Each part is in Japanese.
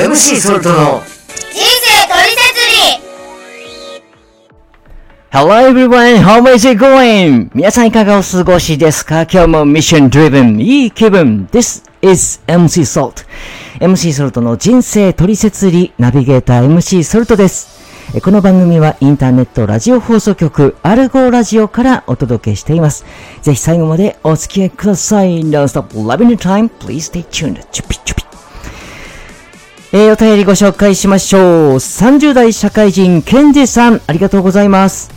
MC ソルトの人生トリセツリ Hello everyone, how is it going? 皆さんいかがお過ごしですか？今日もミッション driven いい気分 This is MC Salt MC ソルトの人生トリセツリナビゲーター MC ソルトですこの番組はインターネットラジオ放送局アルゴラジオからお届けしています。ぜひ最後までお付き合いください。Non-stop loving your time. Please stay tuned. チュピチュピ。えー、お便りご紹介しましょう。30代社会人、ケンジさん、ありがとうございます。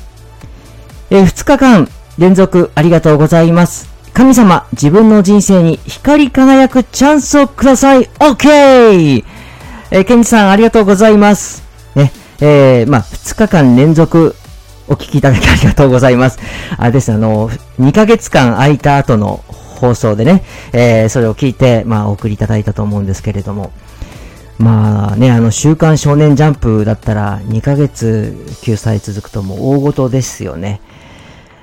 えー、2日間連続ありがとうございます。神様、自分の人生に光り輝くチャンスをください。OK! えー、ケンジさん、ありがとうございます。ね、えー、まあ、2日間連続お聞きいただき ありがとうございます。あれです、あの、2ヶ月間空いた後の放送でね、えー、それを聞いて、まあ、お送りいただいたと思うんですけれども、まあね、あの、週刊少年ジャンプだったら2ヶ月救済続くともう大事ですよね。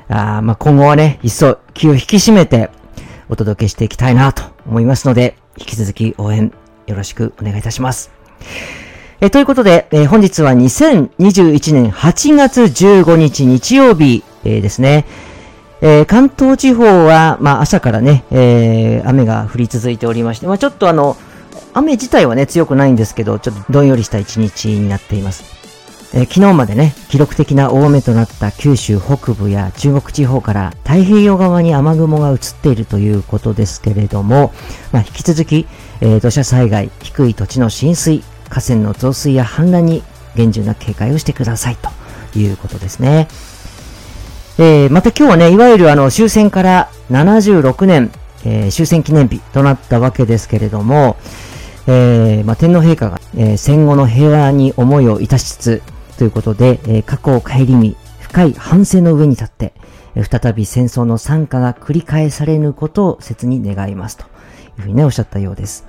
あーまあ今後はね、一層気を引き締めてお届けしていきたいなと思いますので、引き続き応援よろしくお願いいたします。えということで、えー本日は2021年8月15日日曜日、えーですね。えー関東地方は、まあ朝からね、えー雨が降り続いておりまして、まあちょっとあの、雨自体はね、強くないんですけど、ちょっとどんよりした一日になっています。えー昨日までね、記録的な大雨となった九州北部や中国地方から太平洋側に雨雲が移っているということですけれども、まあ、引き続き、えー土砂災害、低い土地の浸水、河川の増水や氾濫に厳重な警戒をしてくださいということですね。えーまた今日はね、いわゆるあの終戦から76年、えー終戦記念日となったわけですけれども、えーまあ、天皇陛下が、えー戦後の平和に思いをいたしつつということで、えー過去を顧み、深い反省の上に立って、えー再び戦争の惨禍が繰り返されぬことを切に願いますというふうにね、おっしゃったようです。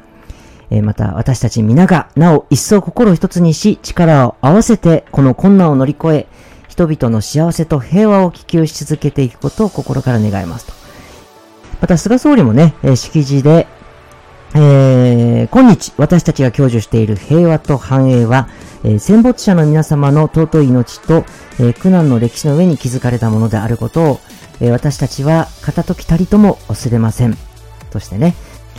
えーまた私たち皆がなお一層心を一つにし力を合わせてこの困難を乗り越え人々の幸せと平和を希求し続けていくことを心から願いますと。また菅総理もね、えー式辞で、えー今日私たちが享受している平和と繁栄は、えー戦没者の皆様の尊い命と、えー苦難の歴史の上に築かれたものであることを、えー私たちは片時たりとも忘れません。としてね、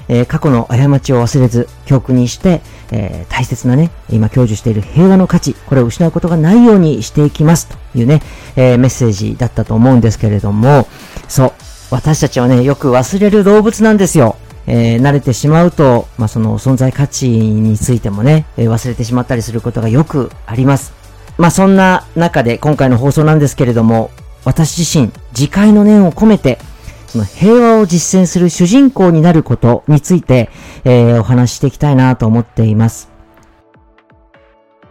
えー過去の過ちを忘れず、教訓にして、えー大切なね、今享受している平和の価値、これを失うことがないようにしていきますというね、えーメッセージだったと思うんですけれども、そう、私たちはね、よく忘れる動物なんですよ。えー慣れてしまうと、まあ、その存在価値についてもね、えー忘れてしまったりすることがよくあります。まあ、そんな中で今回の放送なんですけれども、私自身、自戒の念を込めて、その平和を実践する主人公になることについて、えーお話ししていきたいなと思っています。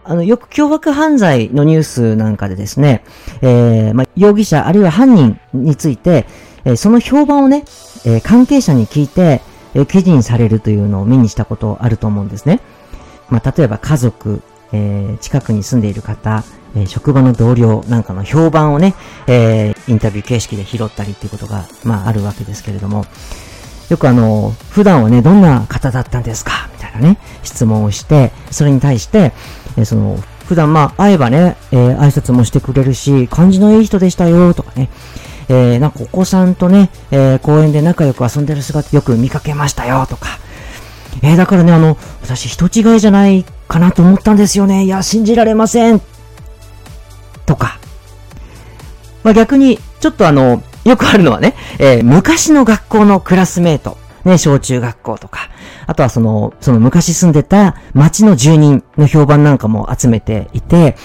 あの、よく凶悪犯罪のニュースなんかでですね、えーまあ、容疑者あるいは犯人について、えーその評判をね、えー関係者に聞いて、え記事にされるというのを目にしたことあると思うんですね。まあ、例えば家族、えー近くに住んでいる方、えー職場の同僚なんかの評判をね、えーインタビュー形式で拾ったりっていうことが、まあ、あるわけですけれども、よくあの、普段はね、どんな方だったんですか？みたいなね、質問をして、それに対して、えその、普段まあ、会えばね、えー挨拶もしてくれるし、感じのいい人でしたよ、とかね、えーなんかお子さんとね、えー公園で仲良く遊んでる姿よく見かけましたよ、とか、えーだからね、あの、私人違いじゃないかなと思ったんですよね。いや、信じられません。とか。まあ、逆に、ちょっとあの、よくあるのはね、えー昔の学校のクラスメート、ね、小中学校とか、あとはその、その昔住んでた町の住人の評判なんかも集めていて、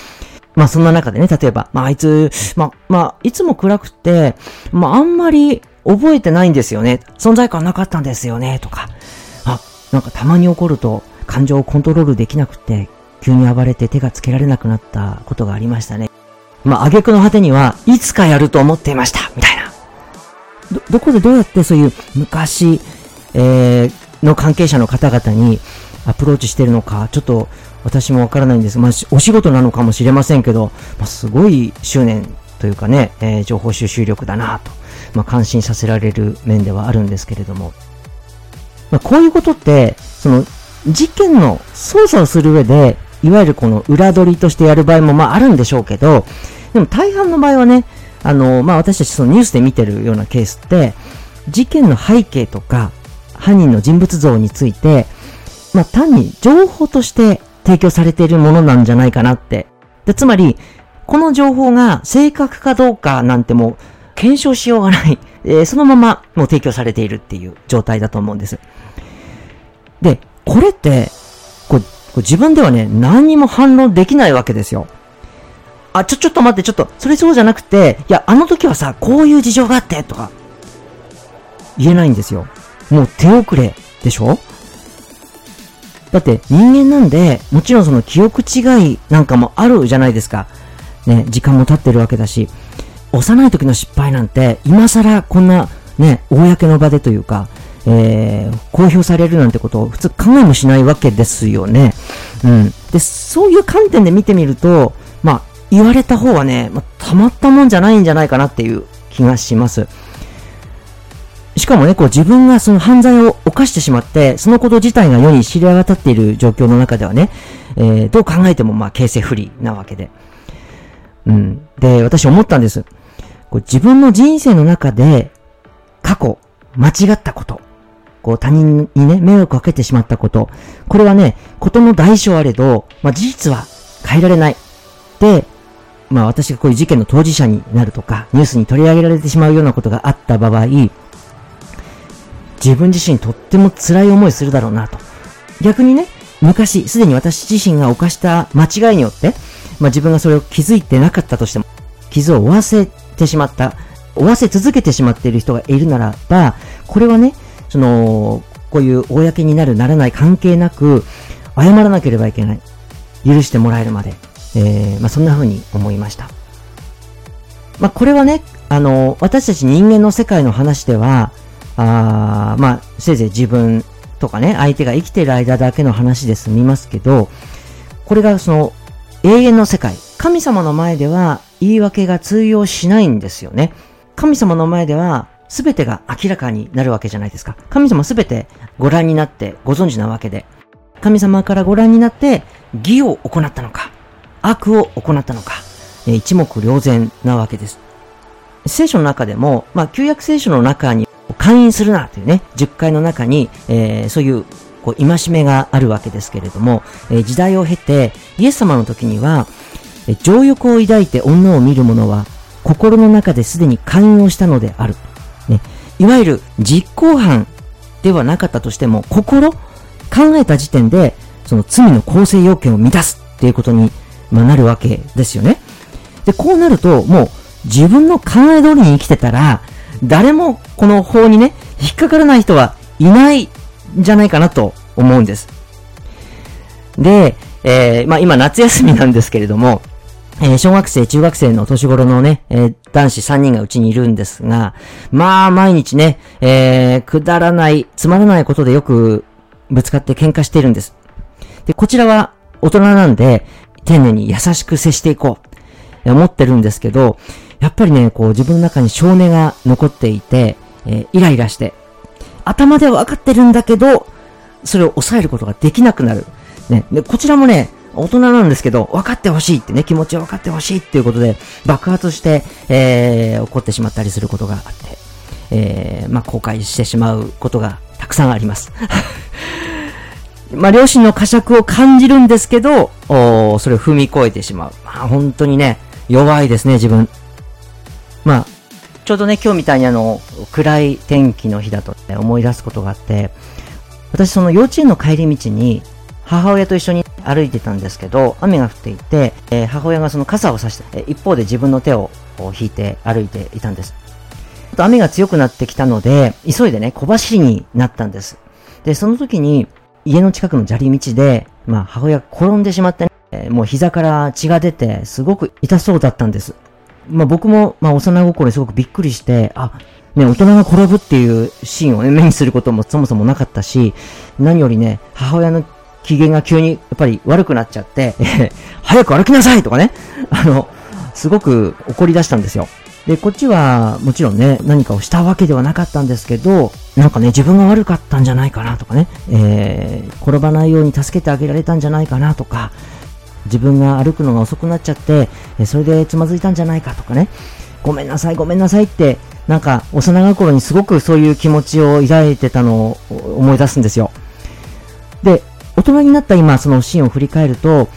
まあそんな中でね、例えば、まああいつ、まあ、まあ、いつも暗くて、まああんまり覚えてないんですよね。存在感なかったんですよね、とか。あ、なんかたまに怒ると感情をコントロールできなくて、急に暴れて手がつけられなくなったことがありましたね。まあ、挙句の果てには、いつかやると思っていました、みたいな。ど、どこでどうやってそういう昔、えー、の関係者の方々にアプローチしてるのか、ちょっと私もわからないんです。まあ、お仕事なのかもしれませんけど、まあ、すごい執念というかね、えー情報収集力だなと、まあ、感心させられる面ではあるんですけれども、まあ、こういうことって、その、事件の捜査をする上で、いわゆるこの裏取りとしてやる場合もまああるんでしょうけど、でも大半の場合はね、あの、まあ私たちそのニュースで見てるようなケースって、事件の背景とか、犯人の人物像について、まあ単に情報として提供されているものなんじゃないかなって。で、つまり、この情報が正確かどうかなんてもう検証しようがない。えー、そのままもう提供されているっていう状態だと思うんです。で、これって、こう、こう自分ではね、何にも反論できないわけですよ。あ、ちょ、ちょっと待って、ちょっと、それそうじゃなくて、いや、あの時はさ、こういう事情があって、とか、言えないんですよ。もう手遅れでしょ？だって人間なんで、もちろんその記憶違いなんかもあるじゃないですか。ね、時間も経ってるわけだし、幼い時の失敗なんて、今更こんなね、公の場でというか、えー、公表されるなんてことを普通考えもしないわけですよね。うん。で、そういう観点で見てみると、まあ、言われた方はね、まあ、たまったもんじゃないんじゃないかなっていう気がします。しかもね、こう自分がその犯罪を犯してしまって、そのこと自体が世に知り渡っている状況の中ではね、えー、どう考えてもまあ形勢不利なわけで。うん。で、私思ったんです。こう自分の人生の中で、過去、間違ったこと、こう他人にね、迷惑をかけてしまったこと。これはね、ことの代償あれど、まあ事実は変えられない。で、まあ私がこういう事件の当事者になるとか、ニュースに取り上げられてしまうようなことがあった場合、自分自身とっても辛い思いするだろうなと。逆にね、昔、すでに私自身が犯した間違いによって、まあ自分がそれを気づいてなかったとしても、傷を負わせてしまった、負わせ続けてしまっている人がいるならば、これはね、その、こういう公になるならない関係なく、謝らなければいけない。許してもらえるまで。えー、まあ、そんな風に思いました。まあ、これはね、あの、私たち人間の世界の話では、あまあ、せいぜい自分とかね、相手が生きている間だけの話で済みますけど、これがその、永遠の世界、神様の前では言い訳が通用しないんですよね。神様の前では全てが明らかになるわけじゃないですか。神様全てご覧になってご存知なわけで、神様からご覧になって義を行ったのか、悪を行ったのか、一目瞭然なわけです。聖書の中でも、まあ、旧約聖書の中に、勧誘するなというね、10回の中に、えー、そういう、こう、戒めがあるわけですけれども、えー、時代を経て、イエス様の時には、えー、情欲を抱いて女を見る者は、心の中ですでに勧誘したのである。ね、いわゆる実行犯ではなかったとしても、心、考えた時点で、その罪の構成要件を満たすっていうことに、まあ、なるわけですよね。で、こうなると、もう自分の考え通りに生きてたら、誰もこの法にね、引っかからない人はいないんじゃないかなと思うんです。で、えー、まあ今夏休みなんですけれども、えー、小学生、中学生の年頃のね、えー、男子3人がうちにいるんですが、まあ、毎日ね、えー、くだらない、つまらないことでよくぶつかって喧嘩しているんです。で、こちらは大人なんで、丁寧に優しく接していこう、思ってるんですけど、やっぱりね、こう自分の中に少年が残っていて、えー、イライラして、頭では分かってるんだけど、それを抑えることができなくなる。ね、でこちらもね、大人なんですけど、分かってほしいってね、気持ちを分かってほしいっていうことで、爆発して、えー、怒ってしまったりすることがあって、えー、まあ、後悔してしまうことがたくさんあります。まあ、両親の呵責を感じるんですけど、おそれを踏み越えてしまう。まあ、本当にね、弱いですね、自分。まあ、ちょうどね、今日みたいにあの、暗い天気の日だと、ね、思い出すことがあって、私その幼稚園の帰り道に、母親と一緒に歩いてたんですけど、雨が降っていて、えー、母親がその傘を差して、一方で自分の手を引いて歩いていたんです。と雨が強くなってきたので、急いでね、小走りになったんです。で、その時に、家の近くの砂利道で、まあ、母親が転んでしまってね、もう膝から血が出て、すごく痛そうだったんです。まあ、僕も、まあ、幼心にすごくびっくりして、あ、ね、大人が転ぶっていうシーンをね、目にすることもそもそもなかったし、何よりね、母親の機嫌が急にやっぱり悪くなっちゃって、早く歩きなさいとかね、あの、すごく怒り出したんですよ。で、こっちはもちろんね、何かをしたわけではなかったんですけど、なんかね、自分が悪かったんじゃないかなとかね、えー、転ばないように助けてあげられたんじゃないかなとか、自分が歩くのが遅くなっちゃって、それでつまずいたんじゃないかとかね、ごめんなさい、ごめんなさいって、なんか幼心にすごくそういう気持ちを抱いてたのを思い出すんですよ。で、大人になった今、そのシーンを振り返ると、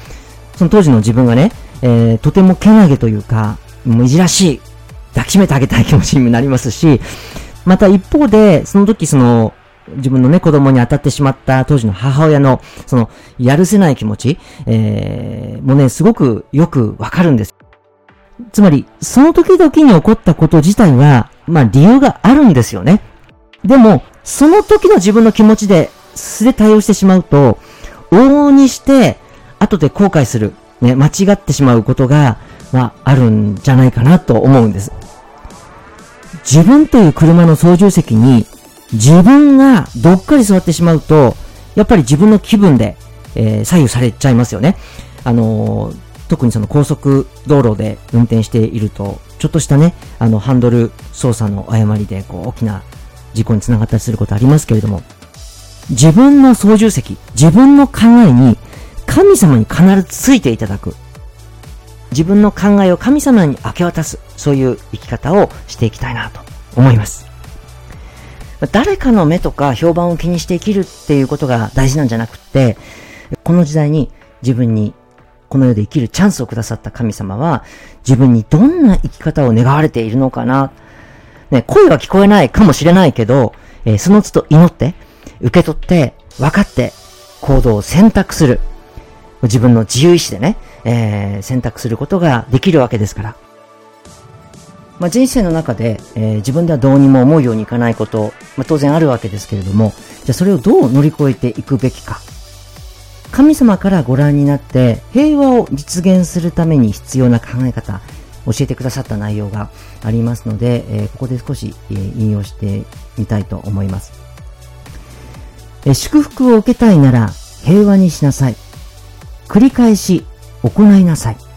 その当時の自分がね、えー、とてもけなげというか、もういじらしい、抱きしめてあげたい気持ちになりますし、また一方で、その時その、自分のね、子供に当たってしまった当時の母親の、その、やるせない気持ち、えー、もうね、すごくよくわかるんです。つまり、その時々に起こったこと自体は、まあ理由があるんですよね。でも、その時の自分の気持ちで素で対応してしまうと、往々にして、後で後悔する、ね、間違ってしまうことが、まあ、あるんじゃないかなと思うんです。自分という車の操縦席に、自分がどっかり座ってしまうと、やっぱり自分の気分で、えー、左右されちゃいますよね。あのー、特にその高速道路で運転していると、ちょっとしたね、あの、ハンドル操作の誤りで、こう、大きな事故につながったりすることありますけれども、自分の操縦席、自分の考えに神様に必ずついていただく。自分の考えを神様に明け渡す。そういう生き方をしていきたいなと思います。誰かの目とか評判を気にして生きるっていうことが大事なんじゃなくって、この時代に自分にこの世で生きるチャンスをくださった神様は自分にどんな生き方を願われているのかな。ね、声は聞こえないかもしれないけど、えー、その都度祈って、受け取って、分かって、行動を選択する。自分の自由意志でね、えー、選択することができるわけですから。まあ、人生の中で、えー、自分ではどうにも思うようにいかないこと、まあ、当然あるわけですけれども、じゃあそれをどう乗り越えていくべきか。神様からご覧になって平和を実現するために必要な考え方、教えてくださった内容がありますので、えー、ここで少し、えー、引用してみたいと思います。え祝福を受けたいなら平和にしなさい。繰り返し行いなさい。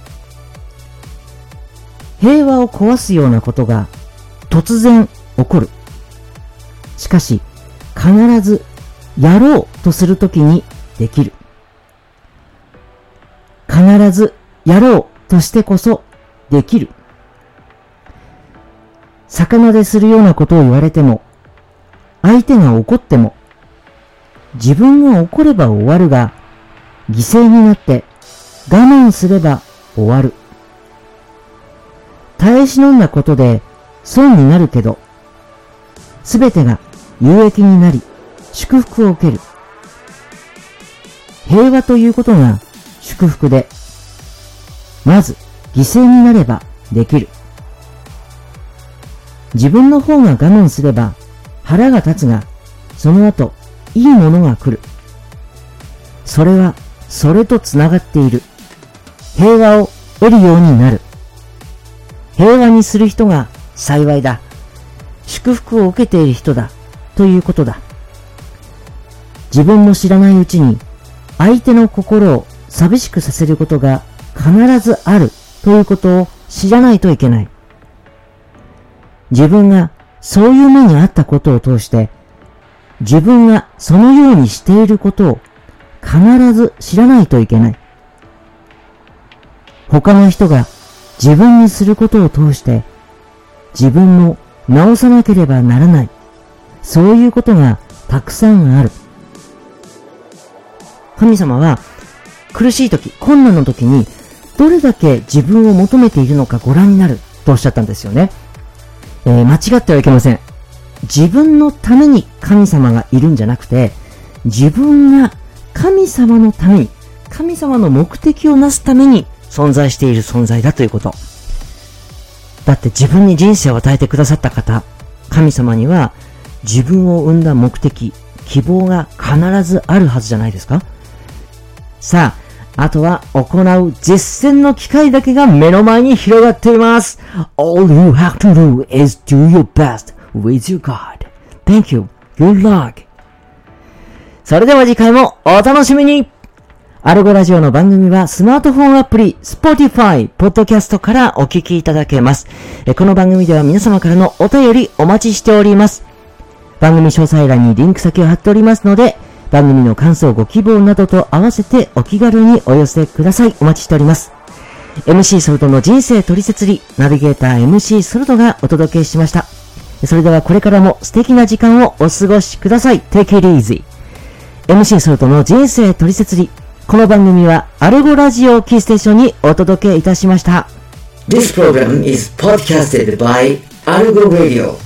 平和を壊すようなことが突然起こる。しかし、必ずやろうとするときにできる。必ずやろうとしてこそできる。魚でするようなことを言われても、相手が怒っても、自分が怒れば終わるが、犠牲になって我慢すれば終わる。耐え忍んだことで損になるけど、すべてが有益になり、祝福を受ける。平和ということが祝福で、まず犠牲になればできる。自分の方が我慢すれば腹が立つが、その後、いいものが来る。それは、それと繋がっている。平和を得るようになる。平和にする人が幸いだ。祝福を受けている人だ。ということだ。自分も知らないうちに相手の心を寂しくさせることが必ずあるということを知らないといけない。自分がそういう目にあったことを通して自分がそのようにしていることを必ず知らないといけない。他の人が自分にすることを通して自分も直さなければならない。そういうことがたくさんある。神様は苦しい時、困難の時にどれだけ自分を求めているのかご覧になるとおっしゃったんですよね。えー、間違ってはいけません。自分のために神様がいるんじゃなくて、自分が神様のために、神様の目的をなすために存在している存在だということ。だって自分に人生を与えてくださった方、神様には自分を生んだ目的、希望が必ずあるはずじゃないですかさあ、あとは行う実践の機会だけが目の前に広がっています。All you have to do is do your best with your God. Thank you. Good luck. それでは次回もお楽しみにアルゴラジオの番組はスマートフォンアプリ、Spotify、Podcast からお聞きいただけます。この番組では皆様からのお便りお待ちしております。番組詳細欄にリンク先を貼っておりますので、番組の感想、ご希望などと合わせてお気軽にお寄せください。お待ちしております。MC ソルトの人生取説理、ナビゲーター MC ソルトがお届けしました。それではこれからも素敵な時間をお過ごしください。Take it easy. MC ソルトの人生取説理。この番組はアルゴラジオキーステーションにお届けいたしました。This program is podcasted by Algo Radio.